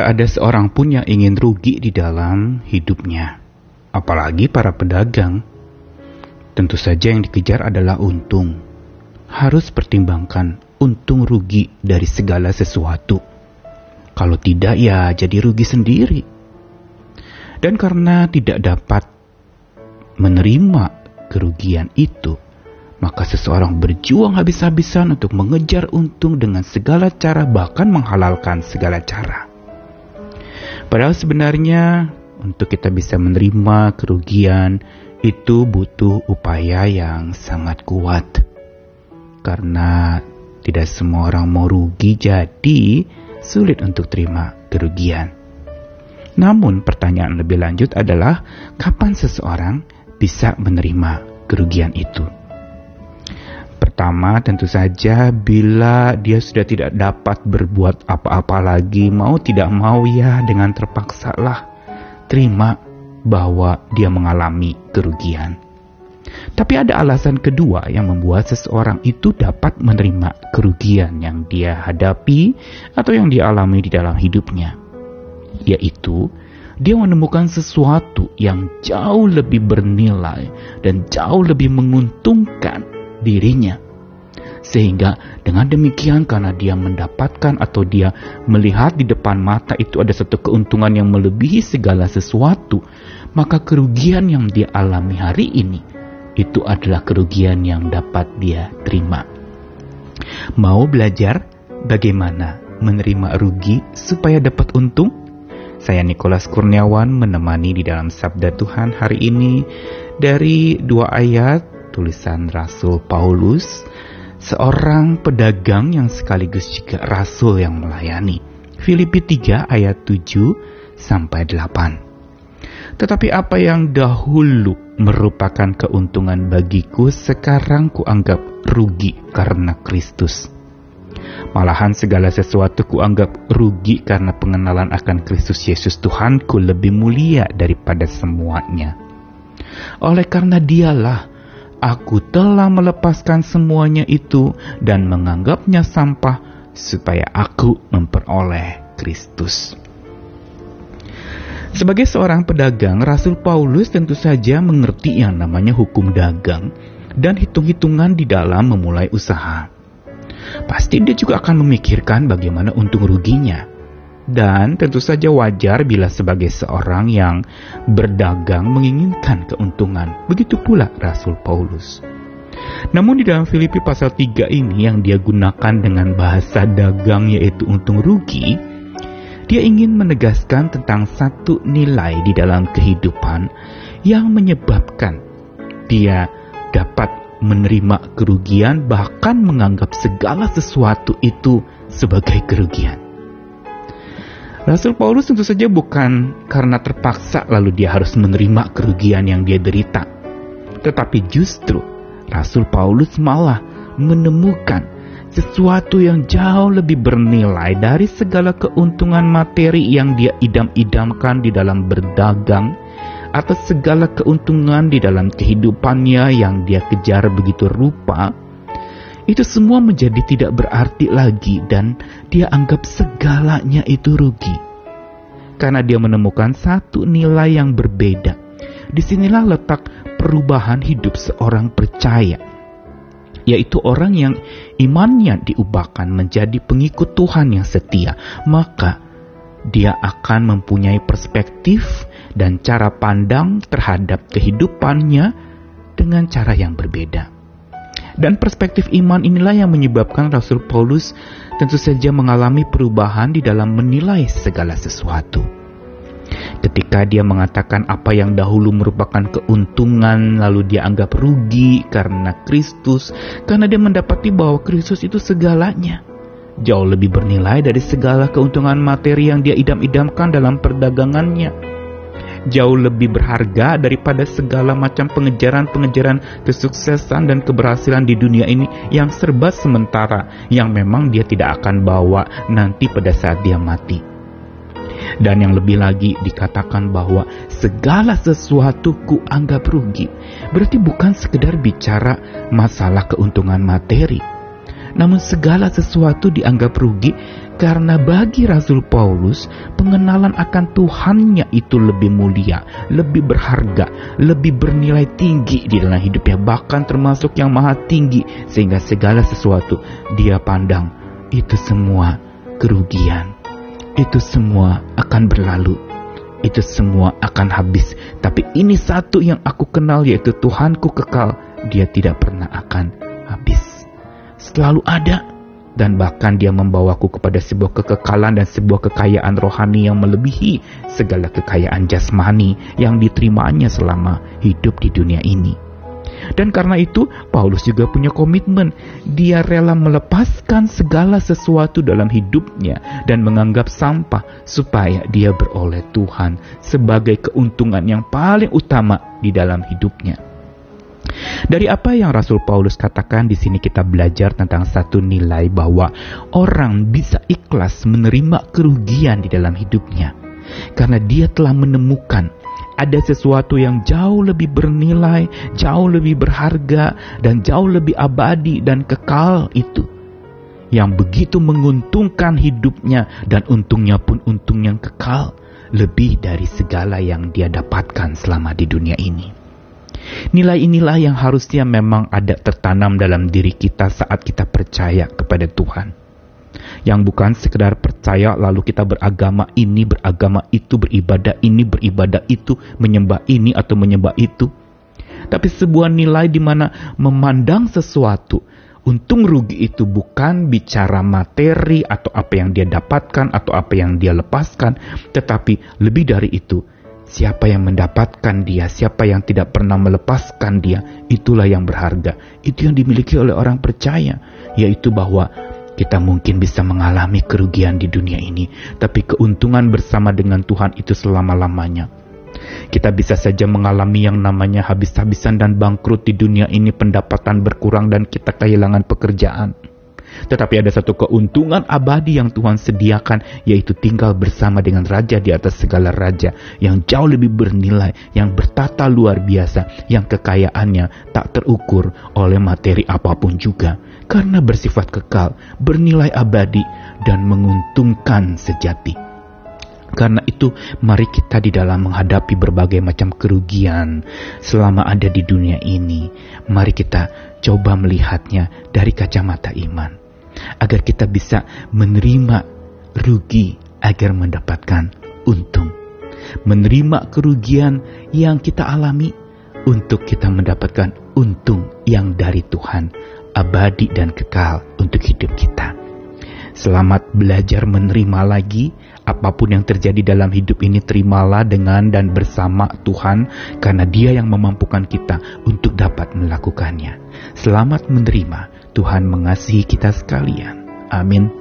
Tak ada seorang pun yang ingin rugi di dalam hidupnya, apalagi para pedagang. Tentu saja yang dikejar adalah untung. Harus pertimbangkan untung rugi dari segala sesuatu. Kalau tidak ya jadi rugi sendiri. Dan karena tidak dapat menerima kerugian itu, maka seseorang berjuang habis-habisan untuk mengejar untung dengan segala cara bahkan menghalalkan segala cara. Padahal sebenarnya untuk kita bisa menerima kerugian itu butuh upaya yang sangat kuat. Karena tidak semua orang mau rugi jadi sulit untuk terima kerugian. Namun pertanyaan lebih lanjut adalah kapan seseorang bisa menerima kerugian itu? Pertama, tentu saja bila dia sudah tidak dapat berbuat apa-apa lagi, mau tidak mau ya dengan terpaksa lah terima bahwa dia mengalami kerugian. Tapi ada alasan kedua yang membuat seseorang itu dapat menerima kerugian yang dia hadapi atau yang dia alami di dalam hidupnya, yaitu dia menemukan sesuatu yang jauh lebih bernilai dan jauh lebih menguntungkan dirinya. Sehingga dengan demikian karena dia mendapatkan atau dia melihat di depan mata itu ada satu keuntungan yang melebihi segala sesuatu, maka kerugian yang dia alami hari ini itu adalah kerugian yang dapat dia terima. Mau belajar bagaimana menerima rugi supaya dapat untung? Saya Nikolas Kurniawan menemani di dalam Sabda Tuhan hari ini dari dua ayat tulisan Rasul Paulus, seorang pedagang yang sekaligus juga rasul yang melayani. Filipi 3 ayat 7 sampai 8. Tetapi apa yang dahulu merupakan keuntungan bagiku sekarang kuanggap rugi karena Kristus. Malahan segala sesuatu kuanggap rugi karena pengenalan akan Kristus Yesus Tuhanku lebih mulia daripada semuanya. Oleh karena dialah Aku telah melepaskan semuanya itu dan menganggapnya sampah supaya aku memperoleh Kristus. Sebagai seorang pedagang, Rasul Paulus tentu saja mengerti yang namanya hukum dagang dan hitung-hitungan di dalam memulai usaha. Pasti dia juga akan memikirkan bagaimana untung ruginya dan tentu saja wajar bila sebagai seorang yang berdagang menginginkan keuntungan. Begitu pula Rasul Paulus. Namun di dalam Filipi pasal 3 ini yang dia gunakan dengan bahasa dagang yaitu untung rugi, dia ingin menegaskan tentang satu nilai di dalam kehidupan yang menyebabkan dia dapat menerima kerugian bahkan menganggap segala sesuatu itu sebagai kerugian. Rasul Paulus tentu saja bukan karena terpaksa lalu dia harus menerima kerugian yang dia derita. Tetapi justru Rasul Paulus malah menemukan sesuatu yang jauh lebih bernilai dari segala keuntungan materi yang dia idam-idamkan di dalam berdagang atau segala keuntungan di dalam kehidupannya yang dia kejar begitu rupa itu semua menjadi tidak berarti lagi dan dia anggap segalanya itu rugi. Karena dia menemukan satu nilai yang berbeda. Di sinilah letak perubahan hidup seorang percaya. Yaitu orang yang imannya diubahkan menjadi pengikut Tuhan yang setia. Maka dia akan mempunyai perspektif dan cara pandang terhadap kehidupannya dengan cara yang berbeda. Dan perspektif iman inilah yang menyebabkan Rasul Paulus tentu saja mengalami perubahan di dalam menilai segala sesuatu. Ketika dia mengatakan apa yang dahulu merupakan keuntungan, lalu dia anggap rugi karena Kristus, karena dia mendapati bahwa Kristus itu segalanya. Jauh lebih bernilai dari segala keuntungan materi yang dia idam-idamkan dalam perdagangannya jauh lebih berharga daripada segala macam pengejaran-pengejaran kesuksesan dan keberhasilan di dunia ini yang serba sementara yang memang dia tidak akan bawa nanti pada saat dia mati. Dan yang lebih lagi dikatakan bahwa segala sesuatu ku anggap rugi. Berarti bukan sekedar bicara masalah keuntungan materi. Namun segala sesuatu dianggap rugi karena bagi Rasul Paulus pengenalan akan Tuhannya itu lebih mulia, lebih berharga, lebih bernilai tinggi di dalam hidupnya, bahkan termasuk yang maha tinggi sehingga segala sesuatu dia pandang itu semua kerugian. Itu semua akan berlalu. Itu semua akan habis. Tapi ini satu yang aku kenal yaitu Tuhanku kekal. Dia tidak pernah akan. Selalu ada dan bahkan dia membawaku kepada sebuah kekekalan dan sebuah kekayaan rohani yang melebihi segala kekayaan jasmani yang diterimanya selama hidup di dunia ini. Dan karena itu, Paulus juga punya komitmen. Dia rela melepaskan segala sesuatu dalam hidupnya dan menganggap sampah supaya dia beroleh Tuhan sebagai keuntungan yang paling utama di dalam hidupnya. Dari apa yang Rasul Paulus katakan di sini kita belajar tentang satu nilai bahwa orang bisa ikhlas menerima kerugian di dalam hidupnya karena dia telah menemukan ada sesuatu yang jauh lebih bernilai, jauh lebih berharga, dan jauh lebih abadi dan kekal itu. Yang begitu menguntungkan hidupnya dan untungnya pun untung yang kekal. Lebih dari segala yang dia dapatkan selama di dunia ini. Nilai inilah yang harusnya memang ada tertanam dalam diri kita saat kita percaya kepada Tuhan yang bukan sekedar percaya lalu kita beragama ini, beragama itu, beribadah ini, beribadah itu, menyembah ini atau menyembah itu. Tapi sebuah nilai di mana memandang sesuatu untung rugi itu bukan bicara materi atau apa yang dia dapatkan atau apa yang dia lepaskan, tetapi lebih dari itu, siapa yang mendapatkan dia, siapa yang tidak pernah melepaskan dia, itulah yang berharga. Itu yang dimiliki oleh orang percaya, yaitu bahwa kita mungkin bisa mengalami kerugian di dunia ini, tapi keuntungan bersama dengan Tuhan itu selama-lamanya. Kita bisa saja mengalami yang namanya habis-habisan dan bangkrut di dunia ini, pendapatan berkurang dan kita kehilangan pekerjaan. Tetapi ada satu keuntungan abadi yang Tuhan sediakan, yaitu tinggal bersama dengan Raja di atas segala raja, yang jauh lebih bernilai, yang bertata luar biasa, yang kekayaannya tak terukur oleh materi apa pun juga karena bersifat kekal, bernilai abadi, dan menguntungkan sejati. Karena itu, mari kita di dalam menghadapi berbagai macam kerugian selama ada di dunia ini. Mari kita coba melihatnya dari kacamata iman, agar kita bisa menerima rugi agar mendapatkan untung. Menerima kerugian yang kita alami untuk kita mendapatkan untung yang dari Tuhan abadi dan kekal untuk hidup kita. Selamat belajar menerima lagi apa pun yang terjadi dalam hidup ini terimalah dengan dan bersama Tuhan karena Dia yang memampukan kita untuk dapat melakukannya. Selamat menerima. Tuhan mengasihi kita sekalian. Amin.